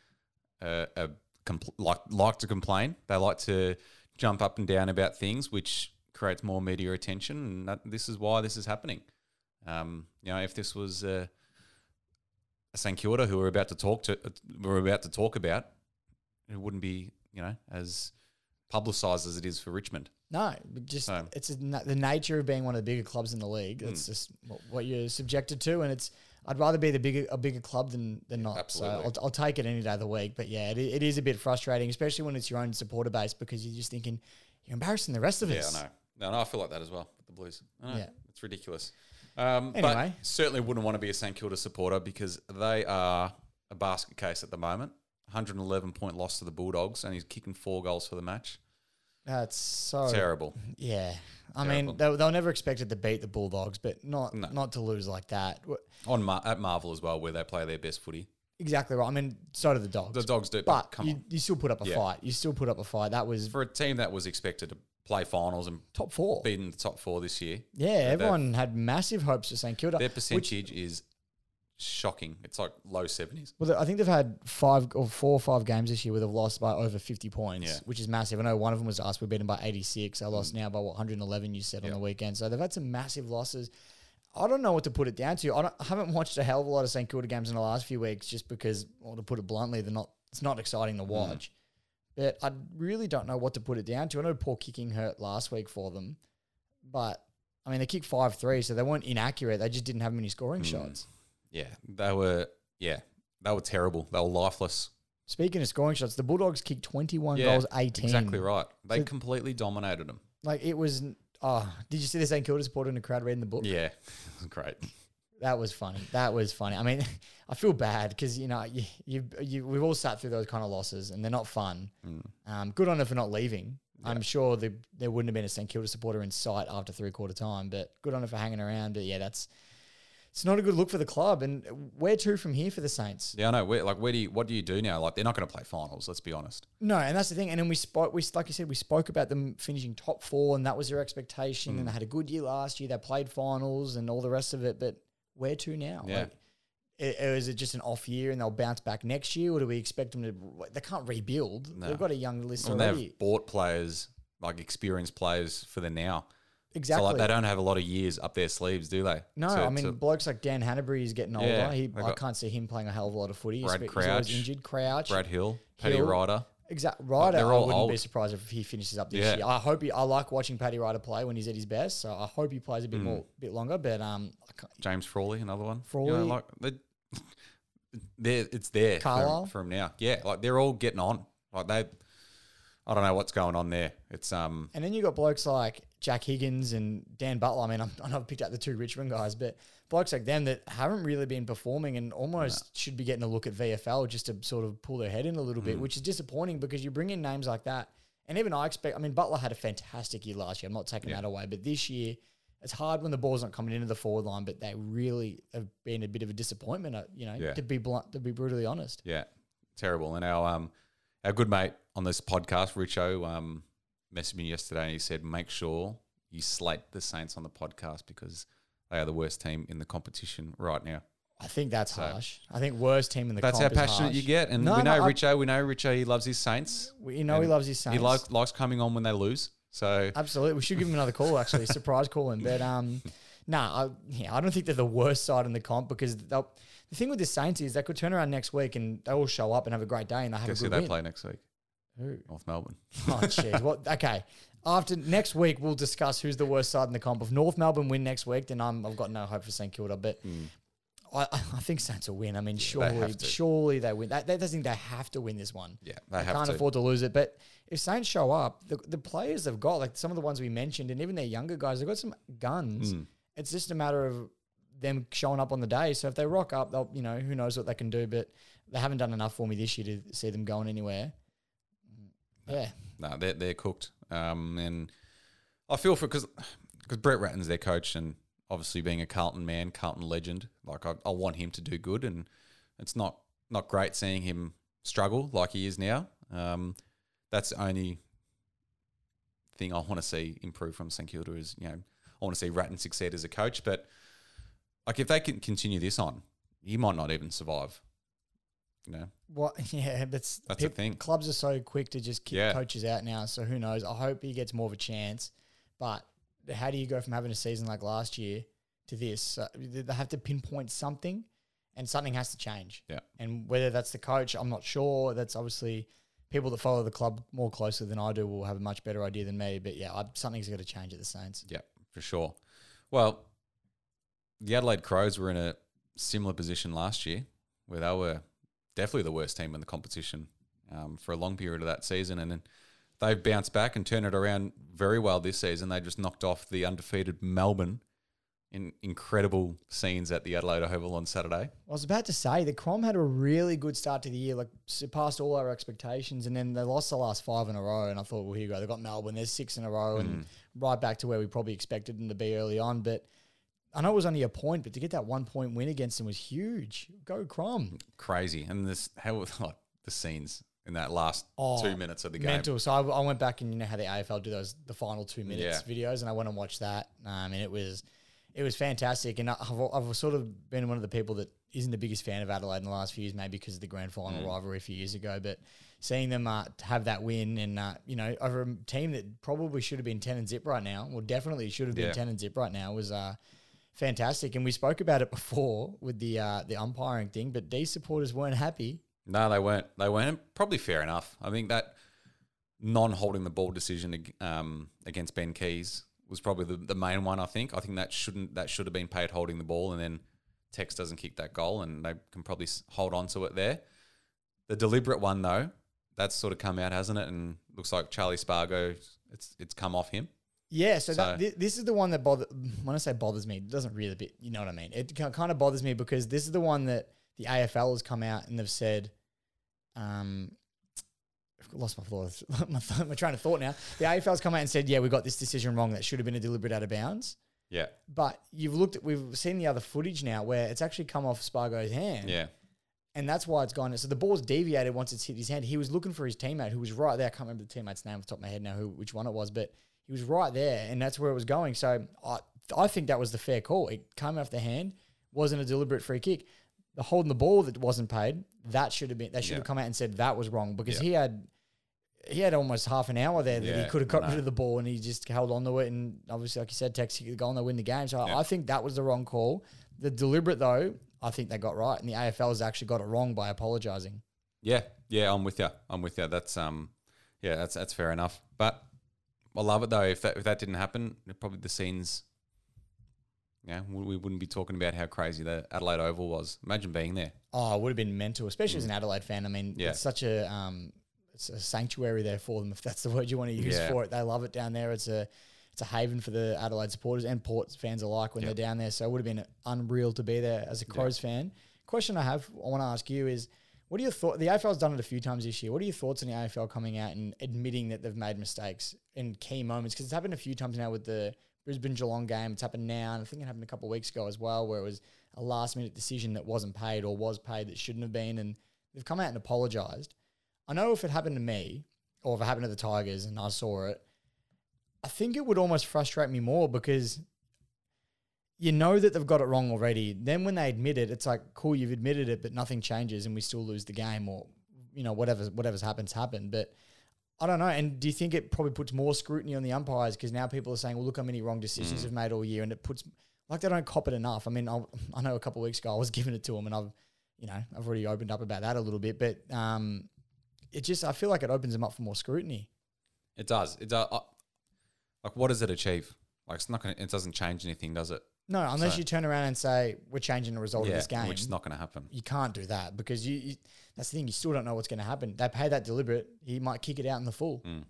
uh, uh, compl- like like to complain. They like to jump up and down about things, which creates more media attention. And that, this is why this is happening. Um, you know, if this was uh, a St Kilda who we're about to talk to, we're about to talk about, it wouldn't be you know as publicised as it is for Richmond. No, just So- it's a, the nature of being one of the bigger clubs in the league. It's just what, what you're subjected to, and it's. I'd rather be the bigger a bigger club than than not. Absolutely. So I'll, I'll take it any day of the week. But yeah, it, it is a bit frustrating, especially when it's your own supporter base, because you're just thinking you're embarrassing the rest of Yeah, us. I know. No, no, I feel like that as well with the Blues. I know. Yeah. It's ridiculous. Um, Anyway. But certainly wouldn't want to be a St Kilda supporter because they are a basket case at the moment. 111 point loss to the Bulldogs, and he's kicking four goals for the match. That's so Terrible. Yeah, I Terrible. mean they, they'll never expect it to beat the Bulldogs, but not No. not to lose like that. On Mar- at Marvel as well, where they play their best footy. Exactly right. I mean, so do the Dogs. The Dogs do, but come you, on. you still put up a Yeah. fight. You still put up a fight. That was For a team that was expected to play finals and top four. be in the top four this year, Yeah, everyone had massive hopes for St Kilda. their which- percentage is shocking. It's like low 70s. Well, I think they've had five or four or five games this year where they've lost by over 50 points, Yeah. which is massive. I know one of them was us. We beat them by 86. They lost now by what, 111, you said, on Mm. The weekend. So they've had some massive losses. I don't know what to put it down to. I, don't, I haven't watched a hell of a lot of St Kilda games in the last few weeks just because, well, to put it bluntly, they're not. it's not exciting Mm. to watch. But I really don't know what to put it down to. I know poor kicking hurt last week for them, but I mean, they kicked 5 3, so they weren't inaccurate. They just didn't have many scoring Mm. shots. Yeah, they were. Yeah, they were terrible. They were lifeless. Speaking of scoring shots, the Bulldogs kicked 21 Yeah, goals, 18. Exactly right. They So- completely dominated them. Like it was. Oh, did you see the St Kilda supporter in the crowd reading the book? Yeah, (laughs) great. That was funny. That was funny. I mean, (laughs) I feel bad because you know you, you, you we've all sat through those kind of losses and they're not fun. Mm. Um, good on them for not leaving. I'm sure the, there wouldn't have been a St Kilda supporter in sight after three quarter time, but good on them for hanging around. But yeah, that's it's not a good look for the club. And where to from here for the Saints? Yeah, I know. Where, like, where do you? What do you do now? Like, they're not going to play finals. Let's be honest. No, and that's the thing. And then we spoke. We like you said, we spoke about them finishing top four, and that was their expectation. Mm. And they had a good year last year. They played finals and all the rest of it. But where to now? Yeah. Like, is it just an off year and they'll bounce back next year, or do we expect them to? They can't rebuild. No. They've got a young list And already. they've bought players, like experienced players, for the now. Exactly. So like, they don't have a lot of years up their sleeves, do they? no, To- I mean to- blokes like Dan Hannebery is getting older. Yeah, he, I can't see him playing a hell of a lot of footy. Brad He's, he's Crouch, injured. Crouch, Brad Hill, Paddy Hill. Ryder. Exactly. Ryder, they're I wouldn't be surprised if he finishes up this Yeah. year. I hope he. I like watching Paddy Ryder play when he's at his best. So I hope he plays a bit more, bit longer. But um, I can't- James Frawley, another one. You Frawley. know, like they, (laughs) they're, it's there Carlisle? from, from now. Yeah, like they're all getting on. Like they, I don't know what's going on there. It's um And then you got blokes like Jack Higgins and Dan Butler. I mean, (laughs) I'm, I know I've picked out the two Richmond guys, but blokes like them that haven't really been performing and almost should be getting a look at VFL just to sort of pull their head in a little Mm. bit, which is disappointing because you bring in names like that. And even I expect, I mean, Butler had a fantastic year last year. I'm not taking Yeah. that away, but this year, it's hard when the ball's not coming into the forward line, but they really have been a bit of a disappointment, uh, you know, Yeah. to be blunt, to be brutally honest. yeah, terrible. And our um our good mate on this podcast, Richo, um messaged me yesterday and he said, make sure you slate the Saints on the podcast because they are the worst team in the competition right now. I think that's So- harsh. I think worst team in the That's how passionate harsh. you get. And No, we know no, Richo, we know Richo, he loves his Saints. We- You know he loves his Saints. He likes, likes coming on when they lose. So Absolutely, we should give him another call. Actually, (laughs) surprise call him. But um, nah, I, yeah, I don't think they're the worst side in the comp because they'll, the thing with the Saints is they could turn around next week and they all show up and have a great day and they have guess a who good they win. play next week? Who? North Melbourne. Oh, (laughs) jeez. What? Okay. After next week, we'll discuss who's the worst side in the comp. If North Melbourne win next week, then I'm, I've got no hope for St Kilda. But I, I think Saints will win. I mean, surely, have to. surely they win. That, that doesn't think they have to win this one. Yeah, they They have can't to. afford to lose it. But if Saints show up, the, the players they've got, like some of the ones we mentioned, and even their younger guys, they've got some guns. Mm. It's just a matter of them showing up on the day. So if they rock up, they'll you know who knows what they can do. But they haven't done enough for me this year to see them going anywhere. Yeah, No, they're they're cooked. Um, and I feel for because because Brett Ratten's their coach, and obviously being a Carlton man, Carlton legend, like I, I want him to do good, and it's not not great seeing him struggle like he is now. Um, that's the only thing I want to see improve from St Kilda is you know I want to see Ratton succeed as a coach, but like if they can continue this on, he might not even survive. You know, Well, (laughs) yeah, that's That's the thing. Clubs are so quick to just kick Yeah. coaches out now. So who knows? I hope he gets more of a chance. But how do you go from having a season like last year to this? Uh, they have to pinpoint something, and something has to change. Yeah. And whether that's the coach, I'm not sure. That's obviously people that follow the club more closely than I do will have a much better idea than me. But yeah, I, something's got to change at the Saints. Yeah, for sure. Well, the Adelaide Crows were in a similar position last year where they were definitely the worst team in the competition um, for a long period of that season. And then they've bounced back and turned it around very well this season. They just knocked off the undefeated Melbourne in incredible scenes at the Adelaide Oval on Saturday. I was about to say the Crom had a really good start to the year, like surpassed all our expectations, and then they lost the last five in a row. And I thought, well, here you go, they got Melbourne, there's six in a row, and right back to where we probably expected them to be early on. But I know it was only a point, but to get that one point win against them was huge. Go Crom, Crazy. And this, how, (laughs) like, the scenes in that last Oh, two minutes of the game. mental. So I, I went back and you know how the AFL do those the final two minutes videos, and I went and watched that. Um, and it was it was fantastic. And I've, I've sort of been one of the people that isn't the biggest fan of Adelaide in the last few years, maybe because of the grand final rivalry a few years ago. But seeing them uh, have that win and uh, you know over a team that probably should have been ten and zip right now, well, definitely should have been Yeah. ten and zip right now, was uh, fantastic. And we spoke about it before with the uh, the umpiring thing, but D supporters weren't happy. No, they weren't. They weren't. Probably fair enough. I think that non-holding the ball decision um, against Ben Keays was probably the, the main one. I think. I think that shouldn't that should have been paid holding the ball, and then Tex doesn't kick that goal, and they can probably hold on to it there. The deliberate one though, that's sort of come out, hasn't it? And looks like Charlie Spargo, it's it's come off him. Yeah, so, So- that, thi- this is the one that bother. When I say bothers me, it doesn't really. Be, you know what I mean? It kind of bothers me because this is the one that the AFL has come out and they've said. Um, I've lost my thought. (laughs) my, th- my train of thought now. The AFL's come out and said, "Yeah, we got this decision wrong. That should have been a deliberate out of bounds." Yeah, But you've looked at, we've seen the other footage now where it's actually come off Spargo's hand. yeah, And that's why it's gone. So the ball's deviated once it's hit his hand. He was looking for his teammate who was right there. I can't remember the teammate's name off the top of my head now, who which one it was, but he was right there, and that's where it was going. So I, I think that was the fair call. It came off the hand, wasn't a deliberate free kick. The holding the ball that wasn't paid, that should have been. They should Yeah. have come out and said that was wrong because Yeah. he had. He had almost half an hour there that Yeah, he could have got rid of the ball and he just held on to it. And obviously, like you said, Tex kicked the goal and they win the game. So Yeah. I think that was the wrong call. The deliberate, though, I think they got right. And the AFL has actually got it wrong by apologising. yeah, yeah. I'm with you. I'm with you. That's um, yeah, that's that's fair enough. But I love it though. If that if that didn't happen, probably the scenes. Yeah, we wouldn't be talking about how crazy the Adelaide Oval was. Imagine being there. Oh, it would have been mental, especially as an Adelaide fan. I mean. Yeah. it's such a um, it's a sanctuary there for them, if that's the word you want to use Yeah. for it. They love it down there. It's a it's a haven for the Adelaide supporters and Port fans alike when they're down there. So it would have been unreal to be there as a Crows fan. Question I have, I want to ask you is, what are your thoughts? The AFL's done it a few times this year. What are your thoughts on the AFL coming out and admitting that they've made mistakes in key moments? Because it's happened a few times now with the Brisbane Geelong game. It's happened now, and I think it happened a couple of weeks ago as well, where it was a last minute decision that wasn't paid or was paid that shouldn't have been, and they've come out and apologised. I know if it happened to me or if it happened to the Tigers and I saw it, I think it would almost frustrate me more because you know that they've got it wrong already. Then when they admit it, it's like, cool, you've admitted it, but nothing changes and we still lose the game or, you know, whatever, whatever's happened's happened. But I don't know. And do you think it probably puts more scrutiny on the umpires because now people are saying, well, look how many wrong decisions they've made all year, and it puts like they don't cop it enough. I mean, I'll, (laughs) I know a couple of weeks ago I was (laughs) giving it to them, and I've, you know, I've already opened up about that a little bit, but um, it just I feel like it opens them up for more scrutiny. It does. It does. Uh, like, what does it achieve? Like, it's not gonna. It doesn't change anything, does it? No, unless So- you turn around and say we're changing the result of this game, which is not going to happen. you can't do that because you, you that's the thing. You still don't know what's going to happen. They pay that deliberate. He might kick it out in the full, Mm.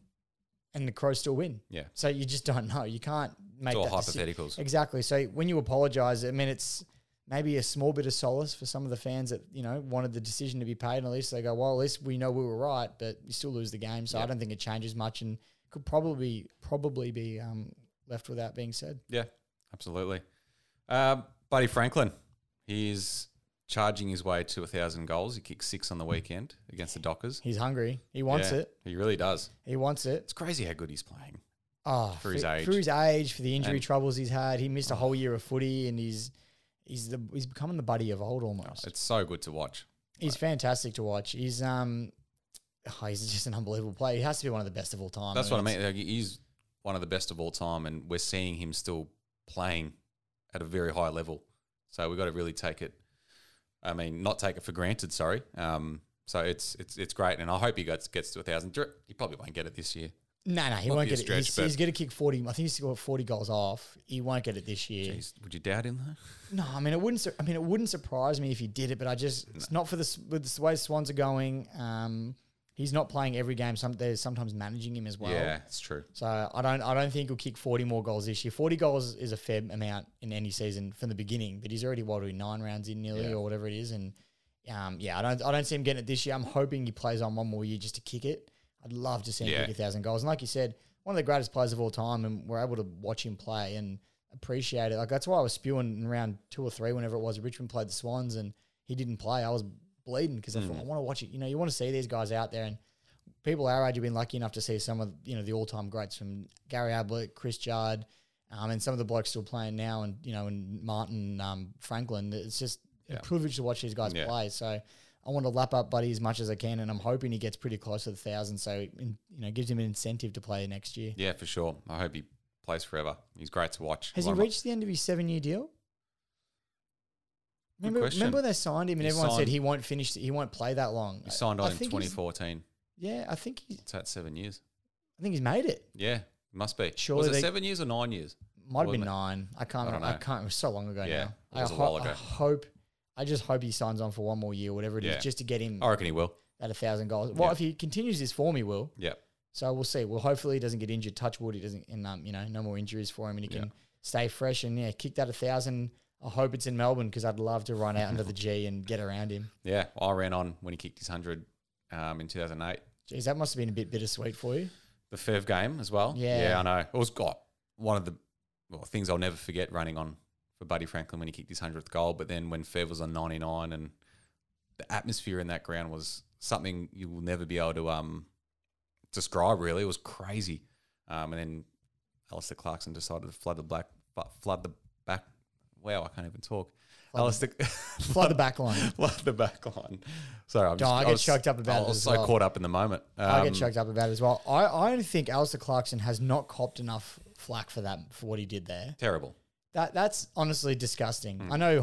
and the Crows still win. Yeah. So you just don't know. You can't make It's all that deci- hypotheticals. Exactly. So when you apologise, I mean, it's maybe a small bit of solace for some of the fans that you know wanted the decision to be paid. And at least they go, well, at least we know we were right, but you still lose the game. So I Yeah. don't think it changes much, and could probably probably be um, left without being said. Yeah, absolutely. Um, Buddy Franklin, he's charging his way to a thousand goals. He kicked six on the weekend against the Dockers. He's hungry. He wants Yeah, it. He really does. He wants it. It's crazy how good he's playing. Oh, For his age. for his age, for the injury And- troubles he's had, he missed a whole year of footy, and he's he's the he's becoming the buddy of old almost. It's so good to watch. he's fantastic to watch. He's um, oh, he's just an unbelievable player. He has to be one of the best of all time. That's what I mean. Like, he's one of the best of all time, and we're seeing him still playing at a very high level. So we've got to really take it. I mean, not take it for granted. Sorry. Um, so it's it's it's great, and I hope he gets gets to a thousand. He probably won't get it this year. No, no, he Might won't get it. He's, he's going to kick forty. I think he's got forty goals off. He won't get it this year. Jeez, would you doubt him though? No, I mean it wouldn't. sur- I mean it wouldn't surprise me if he did it, but I just it's not for the with the way Swans are going. Um, he's not playing every game. Some they're sometimes managing him as well. yeah, it's true. So I don't I don't think he'll kick 40 more goals this year. 40 goals is a fair amount in any season from the beginning, but he's already what are we, nine rounds in nearly Yeah. or whatever it is, and um, yeah, I don't I don't see him getting it this year. I'm hoping he plays on one more year just to kick it. I'd love to see him Yeah. kick a thousand goals, and like you said, one of the greatest players of all time, and we're able to watch him play and appreciate it. Like that's why I was spewing in round two or three whenever it was. Richmond played the Swans and he didn't play. I was bleeding because I thought I want to watch it. You know, you want to see these guys out there and people our age have been lucky enough to see some of you know the all time greats from Gary Ablett, Chris Judd, um, and some of the blokes still playing now, and you know, and Martin um, Franklin. It's just Yeah. a privilege to watch these guys Yeah. play. So I want to lap up Buddy as much as I can, and I'm hoping he gets pretty close to the thousand. So it, you know, gives him an incentive to play next year. Yeah, for sure. I hope he plays forever. He's great to watch. Has he of my- reached the end of his seven year deal? Remember, remember when they signed him and everyone said he won't finish, he won't play that long. He signed I on in think he's- 2014. Yeah, I think he's, It's at seven years. I think he's made it. Yeah, must be. Surely was it they- seven years or nine years? Might have Wasn't been nine. I can't. I I, don't I know. can't. It was so long ago Yeah, now. it was I a while ho- I ago. hope. I just hope he signs on for one more year, whatever it is, Yeah. just to get him I reckon he will. at a thousand goals. Well, Yeah. if he continues this form, he will. Yeah. So we'll see. Well, hopefully he doesn't get injured. Touch wood, he doesn't, and um, you know, no more injuries for him, and he can stay fresh and yeah, kick that a thousand. I hope it's in Melbourne because I'd love to run out under the (laughs) G and get around him. Yeah, I ran on when he kicked his 100 um, in 2008. Jeez, that must have been a bit bittersweet for you. The Fev game as well. Yeah. Yeah, I know. It was got one of the well, things I'll never forget running on for Buddy Franklin when he kicked his 100th goal. But then when Fev was on 99 and the atmosphere in that ground was something you will never be able to um, describe, really. It was crazy. Um, and then Alastair Clarkson decided to flood the black, flood the. Wow, I can't even talk. Flood Alastair, (laughs) Flood the back line. (laughs) flood the back line. Sorry, I'm No, just, I get was- choked up about I it was as so well. caught up in the moment. I get Um, choked up about it as well. I, I only think Alastair Clarkson has not copped enough flack for that for what he did there. Terrible. That that's honestly disgusting. Hmm. I know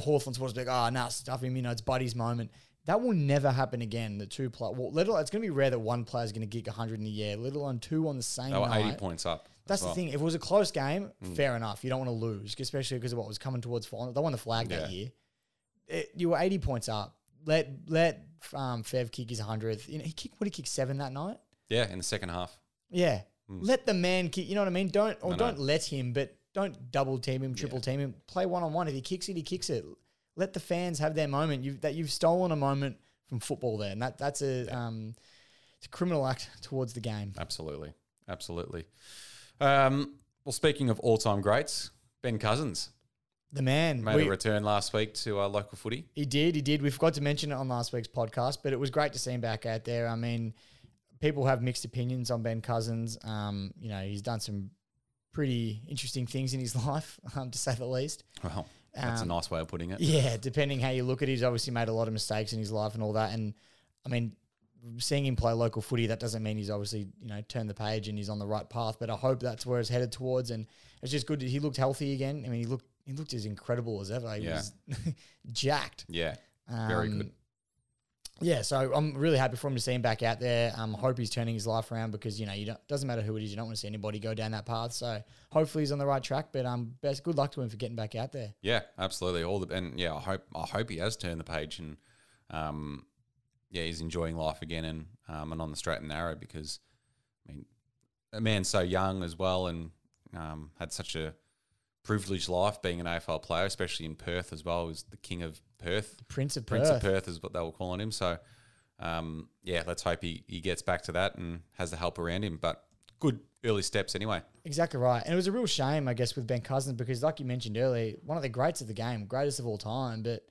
to be like, oh, nah, stuff him. You know, it's Buddy's moment. That will never happen again. The two play, well, let alone, it's going to be rare that one player is going to kick 100 in a year, let alone two on the same They were night. 80 points up. That's well. the thing. If it was a close game, Hmm. fair enough. You don't want to lose, especially because of what was coming towards final. They won the flag that year. It- you were 80 points up. Let let um, Fev kick his 100th. You know, he kicked, what, he kicked seven that night? Yeah, in the second half. Yeah. Mm. Let the man kick. You know what I mean? Don't or don't let him, but don't double team him, triple team him. Play one on one. If he kicks it, he kicks it. Let the fans have their moment. You've that you've stolen a moment from football there, and that that's a um, it's a criminal act towards the game. Absolutely. Absolutely. Um, well, speaking of all time greats, Ben Cousins The man. made we- a return last week to our local footy. He did. He did. We forgot to mention it on last week's podcast, but it was great to see him back out there. I mean, people have mixed opinions on Ben Cousins. Um, you know, he's done some pretty interesting things in his (laughs) life, um, to say the least. Well, that's Um, a nice way of putting it. Yeah, depending how you look at it, he's obviously made a lot of mistakes in his life and all that. And I mean, seeing him play local footy, that doesn't mean he's obviously you know turned the page and he's on the right path. But I hope that's where it's headed towards. And it's just good that he looked healthy again. I mean, he looked he looked as incredible as ever. He Yeah. was (laughs) jacked. Yeah. Very Um, good. Yeah, so I'm really happy for him to see him back out there. Um, hope he's turning his life around because you know you don't doesn't matter who it is, you don't want to see anybody go down that path. So hopefully he's on the right track. But um, best good luck to him for getting back out there. Yeah, absolutely. All the and yeah, I hope I hope he has turned the page and um, yeah, he's enjoying life again and um, and on the straight and narrow because I mean, a man so young as well and um, had such a privileged life being an AFL player, especially in Perth as well. He was the king of Perth, Prince of Prince Perth. of Perth is what they were calling him. So um, yeah, let's hope he, he gets back to that and has the help around him. But good early steps anyway. Exactly right. And it was a real shame, I guess, with Ben Cousins because, like you mentioned earlier, one of the greats of the game, greatest of all time. But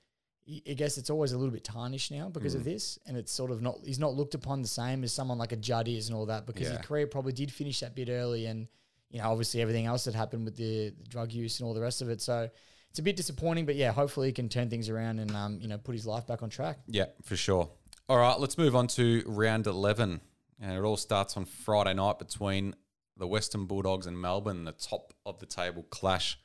I guess it's always a little bit tarnished now because Mm. of this. And it's sort of not, he's not looked upon the same as someone like a Judd is and all that because Yeah. his career probably did finish that bit early. And, you know, obviously everything else that happened with the, the drug use and all the rest of it. So it's a bit disappointing. But yeah, hopefully he can turn things around and, um, you know, put his life back on track. Yeah, for sure. All right, let's move on to round 11. And it all starts on Friday night between the Western Bulldogs and Melbourne, the top of the table clash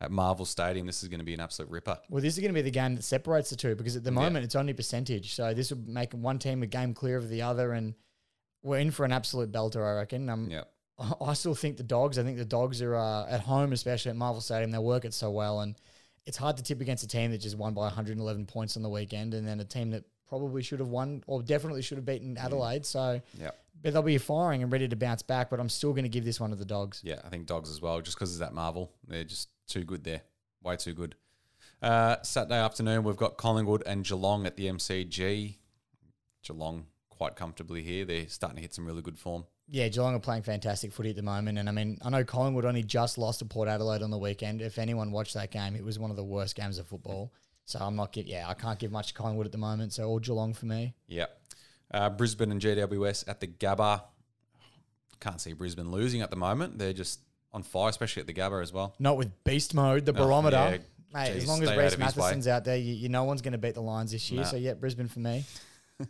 at Marvel Stadium. This is going to be an absolute ripper. Well, this is going to be the game that separates the two because at the Yeah. moment it's only percentage. So this will make one team a game clear of the other, and we're in for an absolute belter, I reckon. Um, Yeah. I I still think the dogs. I think the dogs are uh, at home, especially at Marvel Stadium. They work it so well, and it's hard to tip against a team that just won by 111 points on the weekend, and then a team that probably should have won or definitely should have beaten Adelaide. So, Yeah. but they'll be firing and ready to bounce back. But I'm still going to give this one to the dogs. Yeah, I think Dogs as well, just because of that Marvel. They're just too good there. Way too good. Uh, Saturday afternoon, we've got Collingwood and Geelong at the MCG. Geelong quite comfortably here. They're starting to hit some really good form. Yeah, Geelong are playing fantastic footy at the moment. And I mean, I know Collingwood only just lost to Port Adelaide on the weekend. If anyone watched that game, it was one of the worst games of football. So I'm not get yeah, I can't give much to Collingwood at the moment. So all Geelong for me. Yeah. Uh, Brisbane and GWS at the Gabba. Can't see Brisbane losing at the moment. They're just on fire, especially at the Gabba as well. Not with beast mode, the Oh, barometer. yeah. Mate, Jeez, as long as stay out Rhys of his way. Mathieson's out there, you, you know one's going to beat the Lions this year. Nah. So yeah, Brisbane for me. (laughs)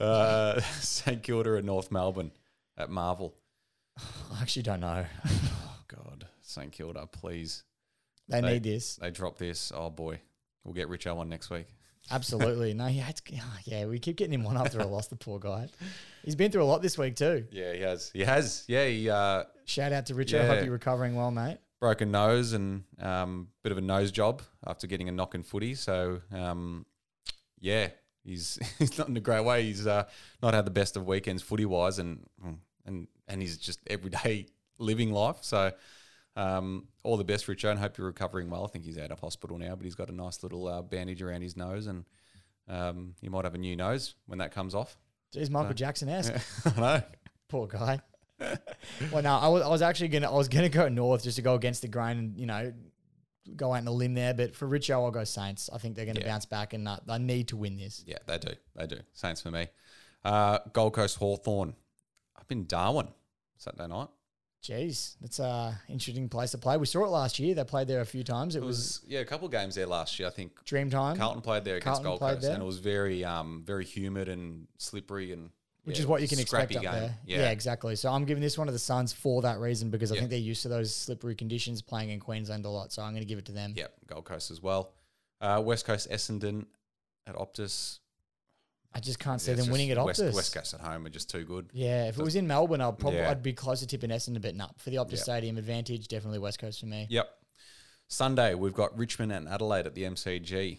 Uh, (laughs) St Kilda and North Melbourne at Marvel. (sighs) I actually don't know. (laughs) Oh, God. St Kilda, please. They, They- need this. They drop this. Oh, boy. We'll get Rich one next week. Absolutely. no, yeah, it's, yeah, we keep getting him one after a loss, the poor guy. He's been through a lot this week too. Yeah, he has. He has. Yeah, he uh, Shout out to Richard. Yeah. Hope you're recovering well, mate. Broken nose and um, bit of a nose job after getting a knock in footy. So, um, yeah, he's (laughs) he's not in a great way. He's uh, not had the best of weekends footy wise, and and and he's just everyday (laughs) living life. So, um, all the best, Richo, and hope you're recovering well. I think he's out of hospital now, but he's got a nice little uh, bandage around his nose, and um, he might have a new nose when that comes off. He's Michael Jackson esque. (laughs) I know. Poor guy. well, no, I was, I was actually gonna I was gonna go north just to go against the grain and you know go out on the limb there. But for Richo, I'll go Saints. I think they're gonna Yeah. bounce back and uh, they need to win this. Yeah, they do. They do. Saints for me. Uh, Gold Coast Hawthorn up in Darwin Saturday night. Jeez, that's a interesting place to play. We saw it last year. They played there a few times. It, It was, was yeah, a couple of games there last year. I think Dreamtime. Carlton played there against Carlton Gold Coast, there. and it was very um very humid and slippery and which yeah, is what you can expect up game. there. Yeah, Yeah. exactly. So I'm giving this one to the Suns for that reason because I Yeah. think they're used to those slippery conditions playing in Queensland a lot. So I'm going to give it to them. Yep, Gold Coast as well. Uh, West Coast Essendon at Optus. I just can't see Yeah, them winning at West, Optus. West Coast at home are just too good. Yeah, if it was in Melbourne, I'd probably Yeah. I'd be closer tipping Essendon, but no, for the Optus Yeah. Stadium advantage, definitely West Coast for me. Yep. Sunday we've got Richmond and Adelaide at the MCG.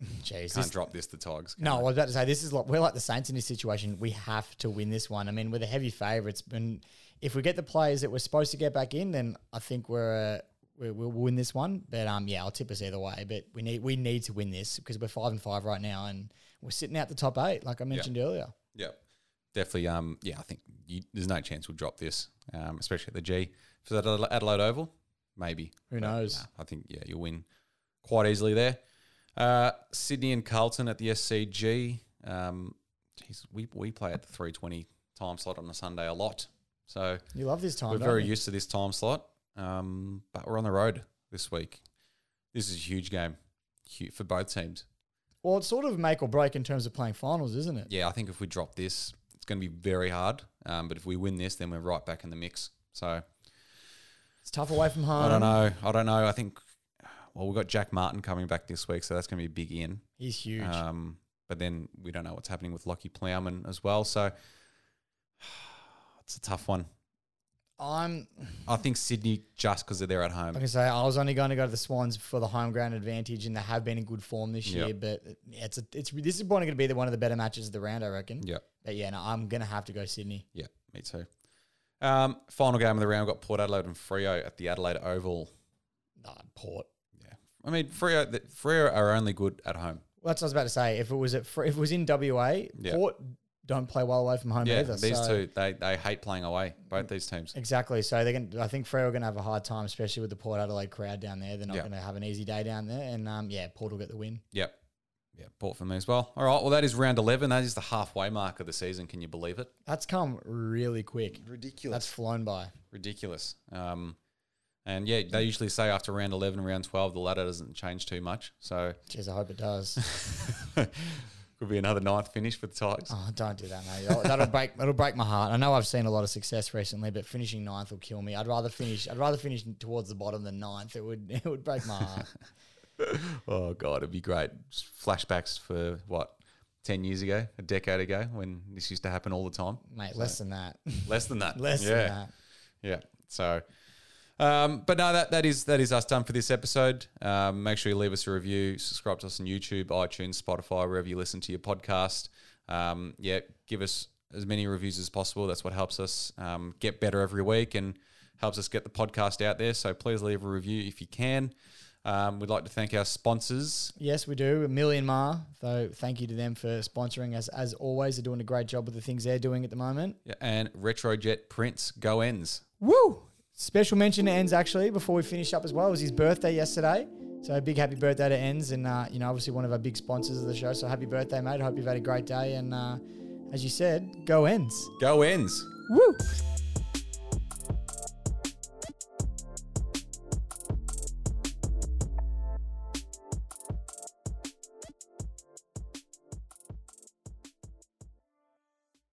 (laughs) Jeez, Can't this, drop this to Togs. no, I they? was about to say this is like we're like the Saints in this situation. We have to win this one. I mean, we're the heavy favourites, and if we get the players that we're supposed to get back in, then I think we're. Uh, we- We'll win this one, but um, yeah, I'll tip us either way. But we need we need to win this because we're five and five right now, and we're sitting out the top eight, like I mentioned earlier. Yep. Definitely. Um. Yeah, I think you, there's no chance we'll drop this, um, especially at the G for that Adelaide Oval. Maybe. Who knows? nah, I think yeah, you'll win quite easily there. Uh, Sydney and Carlton at the SCG. Um, geez, we we play at the 320 time slot on a Sunday a lot, so You love this time. we're very you? used to this time slot. Um, but we're on the road this week. This is a huge game for both teams. Well, it's sort of make or break in terms of playing finals, isn't it? yeah, I think if we drop this, it's going to be very hard. Um, but if we win this, then we're right back in the mix. So It's tough away from home. I don't know. I don't know. I think, well, we've got Jack Martin coming back this week, so that's going to be a big in. He's huge. Um, but then we don't know what's happening with Lachie Plowman as well. So (sighs) it's a tough one. I'm I think Sydney just because they're there at home. like I say, I was only going to go to the Swans for the home ground advantage, and they have been in good form this Yep. year. But it's a, it's this is probably going to be the, one of the better matches of the round, I reckon. Yeah, But yeah, no, I'm going to have to go Sydney. yeah, me too. Um, final game of the round got Port Adelaide and Freo at the Adelaide Oval. Nah, Port. Yeah, I mean Freo. The, Freo are only good at home. Well, that's what I was about to say. If it was at if it was in WA, Yeah. Port don't play well away from home Yeah, either. these so- two they they hate playing away. Both these teams. Exactly. So they're going. to I think Freo are going to have a hard time, especially with the Port Adelaide crowd down there. They're not Yeah. going to have an easy day down there. And um, yeah, Port will get the win. Yep. Yeah, Port for me as well. All right. Well, that is round eleven. That is the halfway mark of the season. Can you believe it? That's come really quick. Ridiculous. That's flown by. ridiculous. Um, and yeah, they usually say after round eleven, round twelve, the ladder doesn't change too much. So Jeez, I hope it does. (laughs) could be another ninth finish for the Tigers. oh, don't do that, mate. That'll- break. That'll break my heart. I know I've seen a lot of success recently, but finishing ninth will kill me. I'd rather finish. I'd rather finish towards the bottom than ninth. It would. (laughs) It would break my heart. (laughs) Oh god, it'd be great. Flashbacks for what ten years ago, a decade ago, when this used to happen all the time. mate. Less than that. Less than that. (laughs) Less yeah. than that. Yeah. So, um, but no, that that is that is us done for this episode. Um, make sure you leave us a review, subscribe to us on YouTube, iTunes, Spotify, wherever you listen to your podcast. Um, yeah, give us as many reviews as possible. That's what helps us um, get better every week and helps us get the podcast out there. So please leave a review if you can. Um, we'd like to thank our sponsors. Yes, we do. A million mar. So thank you to them for sponsoring us. As always, they're doing a great job with the things they're doing at the moment. Yeah, and Retrojet Prints Go Ends. Woo! Special mention to Ends actually before we finish up as well. It was his birthday yesterday. So a big happy birthday to Ends and uh, you know obviously one of our big sponsors of the show. So happy birthday, mate. Hope you've had a great day and uh, as you said, go Ends. Go Ends. Woo!